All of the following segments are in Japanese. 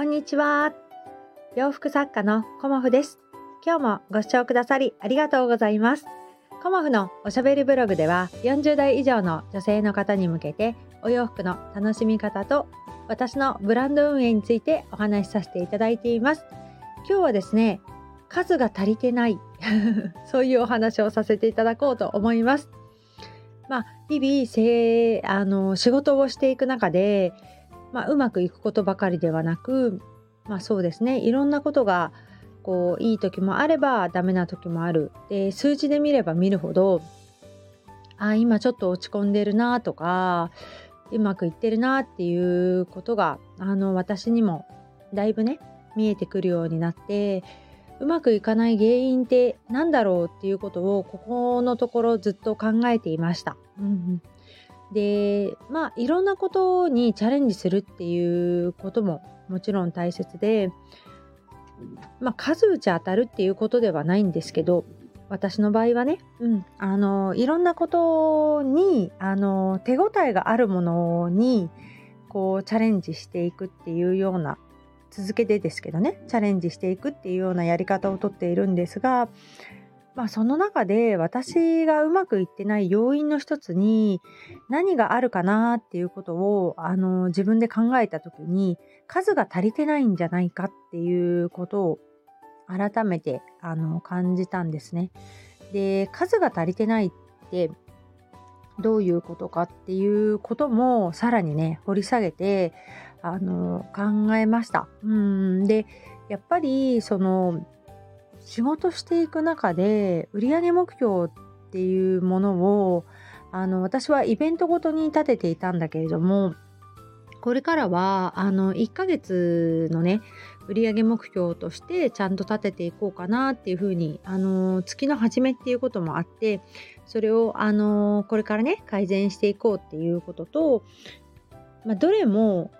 こんにちは。洋服作家のコモフです。今日もご視聴くださりありがとうございます。コモフのおしゃべりブログでは40代以上の女性の方に向けてお洋服の楽しみ方と私のブランド運営についてお話しさせていただいています。今日はですね、数が足りてない そういうお話をさせていただこうと思います。まあ、日々せあの仕事をしていく中でまあ、うまくいくことばかりではなく、まあ、そうですね。いろんなことがこういい時もあればダメな時もある。で数字で見れば見るほどあ今ちょっと落ち込んでるなとかうまくいってるなっていうことがあの私にもだいぶね見えてくるようになってうまくいかない原因って何だろうっていうことをここのところずっと考えていました。うん、でまあいろんなことにチャレンジするっていうことももちろん大切で、まあ、数打ち当たるっていうことではないんですけど私の場合はね、うん、あのいろんなことにあの手応えがあるものにこうチャレンジしていくっていうような続けてですけどねチャレンジしていくっていうようなやり方をとっているんですがまあ、その中で私がうまくいってない要因の一つに何があるかなっていうことをあの自分で考えた時に数が足りてないんじゃないかっていうことを改めてあの感じたんですね。で数が足りてないってどういうことかっていうこともさらにね掘り下げてあの考えました。うんでやっぱりその仕事していく中で売上目標っていうものをあの私はイベントごとに立てていたんだけれどもこれからはあの1ヶ月のね売上目標としてちゃんと立てていこうかなっていうふうにあの月の初めっていうこともあってそれをあのこれからね改善していこうっていうことと、まあ、どれも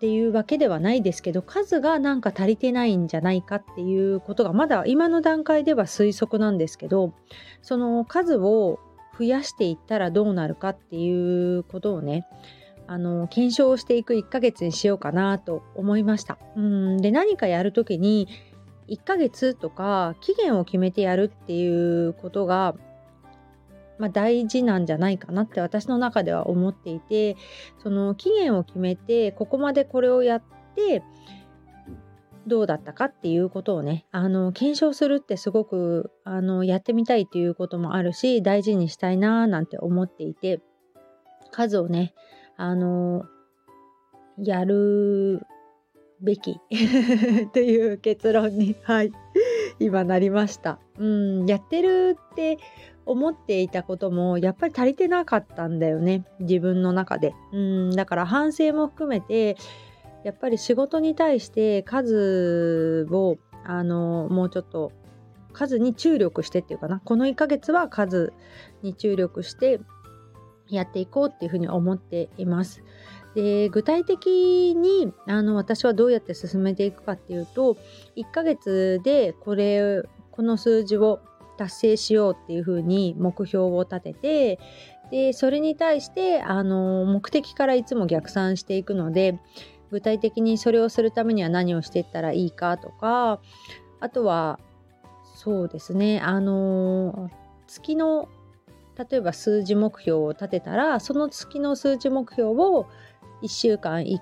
っていうわけではないですけど数がなんか足りてないんじゃないかっていうことがまだ今の段階では推測なんですけどその数を増やしていったらどうなるかっていうことをねあの検証していく1ヶ月にしようかなと思いました。うんで何かやるときに1ヶ月とか期限を決めてやるっていうことがまあ、大事なんじゃないかなって私の中では思っていてその期限を決めてここまでこれをやってどうだったかっていうことをねあの検証するってすごくあのやってみたいっていうこともあるし大事にしたいなーなんて思っていて数をねあのやるべき という結論にはい今なりました。うんやってるって思っていたこともやっぱり足りてなかったんだよね。自分の中で。うんだから反省も含めてやっぱり仕事に対して数をあのもうちょっと数に注力してっていうかな。この1ヶ月は数に注力してやっていこうっていうふうに思っています。で具体的にあの私はどうやって進めていくかっていうと1ヶ月でこれこの数字を達成しようっていうふうに目標を立ててでそれに対してあの目的からいつも逆算していくので具体的にそれをするためには何をしていったらいいかとかあとはそうですねあの月の例えば数字目標を立てたらその月の数字目標を1週間 1,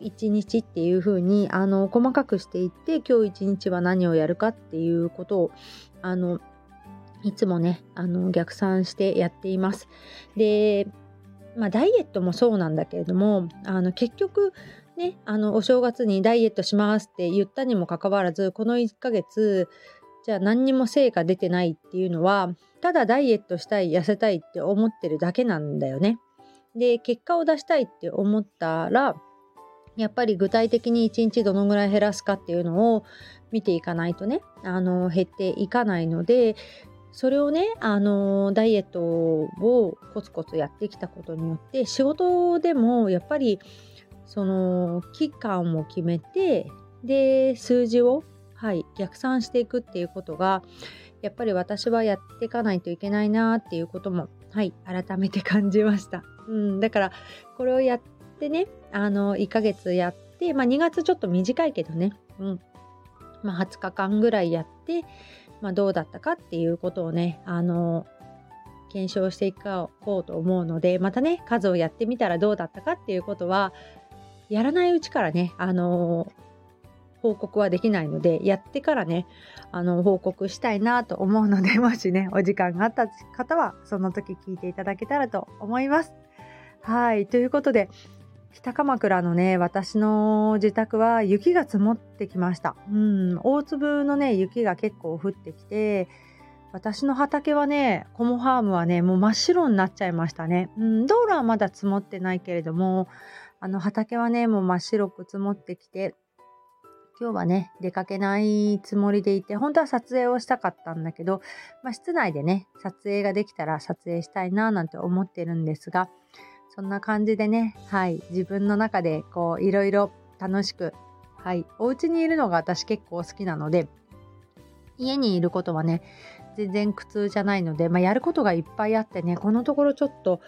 1日っていう風にあに細かくしていって今日1日は何をやるかっていうことをあのいつもねあの逆算してやっています。でまあダイエットもそうなんだけれどもあの結局ねあのお正月にダイエットしますって言ったにもかかわらずこの1ヶ月じゃあ何にも成果出てないっていうのはただダイエットしたい痩せたいって思ってるだけなんだよね。で結果を出したいって思ったらやっぱり具体的に1日どのぐらい減らすかっていうのを見ていかないとねあの減っていかないのでそれをねあのダイエットをコツコツやってきたことによって仕事でもやっぱりその期間を決めてで数字を、はい、逆算していくっていうことがやっぱり私はやっていかないといけないなっていうこともはい改めて感じました、うん、だからこれをやってねあの1ヶ月やって、まあ、2月ちょっと短いけどね、うん。まあ、20日間ぐらいやって、まあ、どうだったかっていうことをねあの検証していこうと思うのでまたね数をやってみたらどうだったかっていうことはやらないうちからねあの報告はできないのでやってからねあの報告したいなと思うので もしねお時間があった方はその時聞いていただけたらと思います。はい。ということで北鎌倉のね私の自宅は雪が積もってきました。うん大粒のね雪が結構降ってきて私の畑はねコモハームはねもう真っ白になっちゃいましたね。うん、道路はまだ積もってないけれどもあの畑はねもう真っ白く積もってきて今日はね、出かけないつもりでいて、本当は撮影をしたかったんだけど、まあ、室内でね、撮影ができたら撮影したいななんて思ってるんですが、そんな感じでね、はい、自分の中でこう、いろいろ楽しく、はい、お家にいるのが私結構好きなので、家にいることはね、全然苦痛じゃないので、まあ、やることがいっぱいあってね、このところちょっと、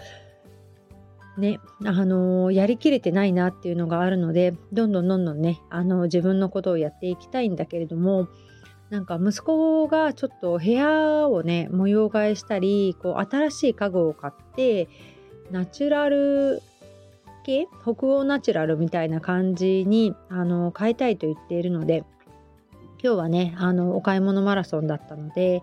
ね、あのー、やりきれてないなっていうのがあるのでどんどんどんどんね、あのー、自分のことをやっていきたいんだけれどもなんか息子がちょっと部屋をね模様替えしたりこう新しい家具を買ってナチュラル系？北欧ナチュラルみたいな感じにあの変えたいと言っているので今日はねあのお買い物マラソンだったので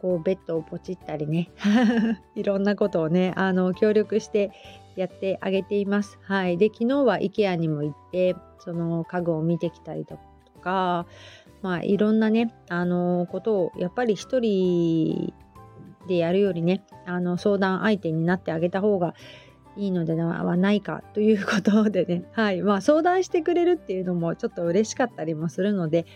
こうベッドをポチったりね いろんなことをねあの協力してやってあげています。はい、で昨日は IKEA にも行ってその家具を見てきたりとか、まあ、いろんなねあのことをやっぱり一人でやるよりねあの相談相手になってあげた方がいいのではないかということでね、はいまあ、相談してくれるっていうのもちょっと嬉しかったりもするので、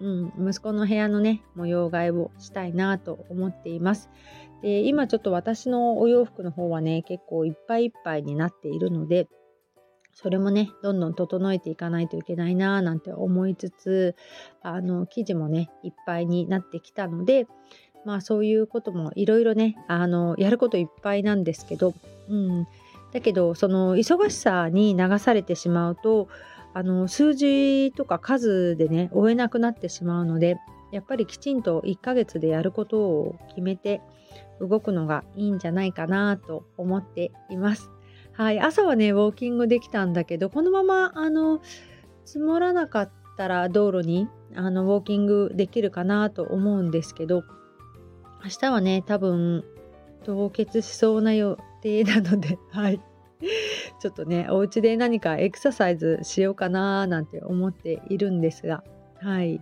うん、息子の部屋のね模様替えをしたいなと思っています。で今ちょっと私のお洋服の方はね結構いっぱいいっぱいになっているのでそれもねどんどん整えていかないといけないななんて思いつつあの生地もねいっぱいになってきたのでまあそういうこともいろいろねあのやることいっぱいなんですけど、うん、だけどその忙しさに流されてしまうとあの数字とか数でね追えなくなってしまうのでやっぱりきちんと1ヶ月でやることを決めて動くのがいいんじゃないかなと思っています。はい、朝はねウォーキングできたんだけどこのままあの積もらなかったら道路にあのウォーキングできるかなと思うんですけど明日はね多分凍結しそうな予定なので はい。ちょっとねお家で何かエクササイズしようかななんて思っているんですがはい。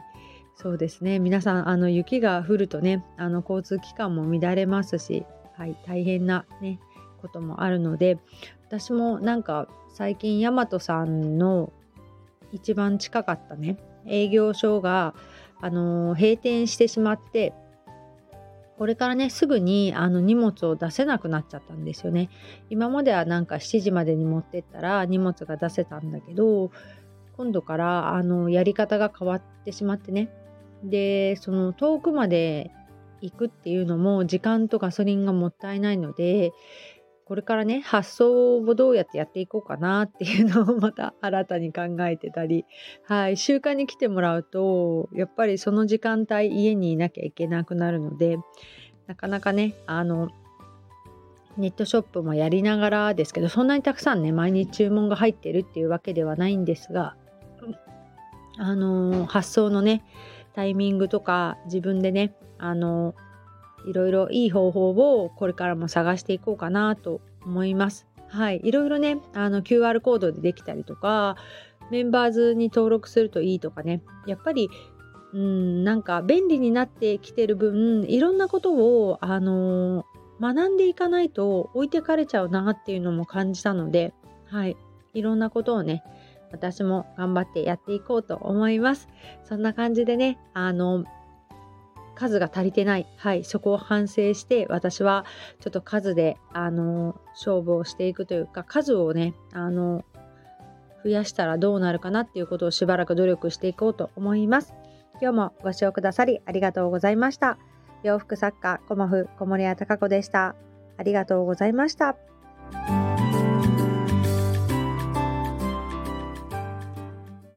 そうですね。皆さんあの雪が降るとねあの交通機関も乱れますし、はい、大変な、ね、こともあるので私もなんか最近大和さんの一番近かったね営業所が、あの閉店してしまってこれからねすぐにあの荷物を出せなくなっちゃったんですよね。今まではなんか7時までに持ってったら荷物が出せたんだけど今度からあのやり方が変わってしまってね。でその遠くまで行くっていうのも時間とガソリンがもったいないのでこれからね発想をどうやってやっていこうかなっていうのをまた新たに考えてたり、はい、習慣に来てもらうとやっぱりその時間帯家にいなきゃいけなくなるのでなかなかねあのネットショップもやりながらですけどそんなにたくさんね毎日注文が入ってるっていうわけではないんですがあの発想のねタイミングとか自分でねあのいろいろいい方法をこれからも探していこうかなと思います。はい、いろいろねあの QR コードでできたりとかメンバーズに登録するといいとかねやっぱりうんなんか便利になってきてる分いろんなことをあの学んでいかないと置いてかれちゃうなっていうのも感じたので、はい、いろんなことをね私も頑張ってやっていこうと思います。そんな感じでね、あの、数が足りてない。はい、そこを反省して、私はちょっと数で、あの、勝負をしていくというか、数をね、あの、増やしたらどうなるかなっていうことをしばらく努力していこうと思います。今日もご視聴くださりありがとうございました。洋服作家、コモフ小森屋隆子でした。ありがとうございました。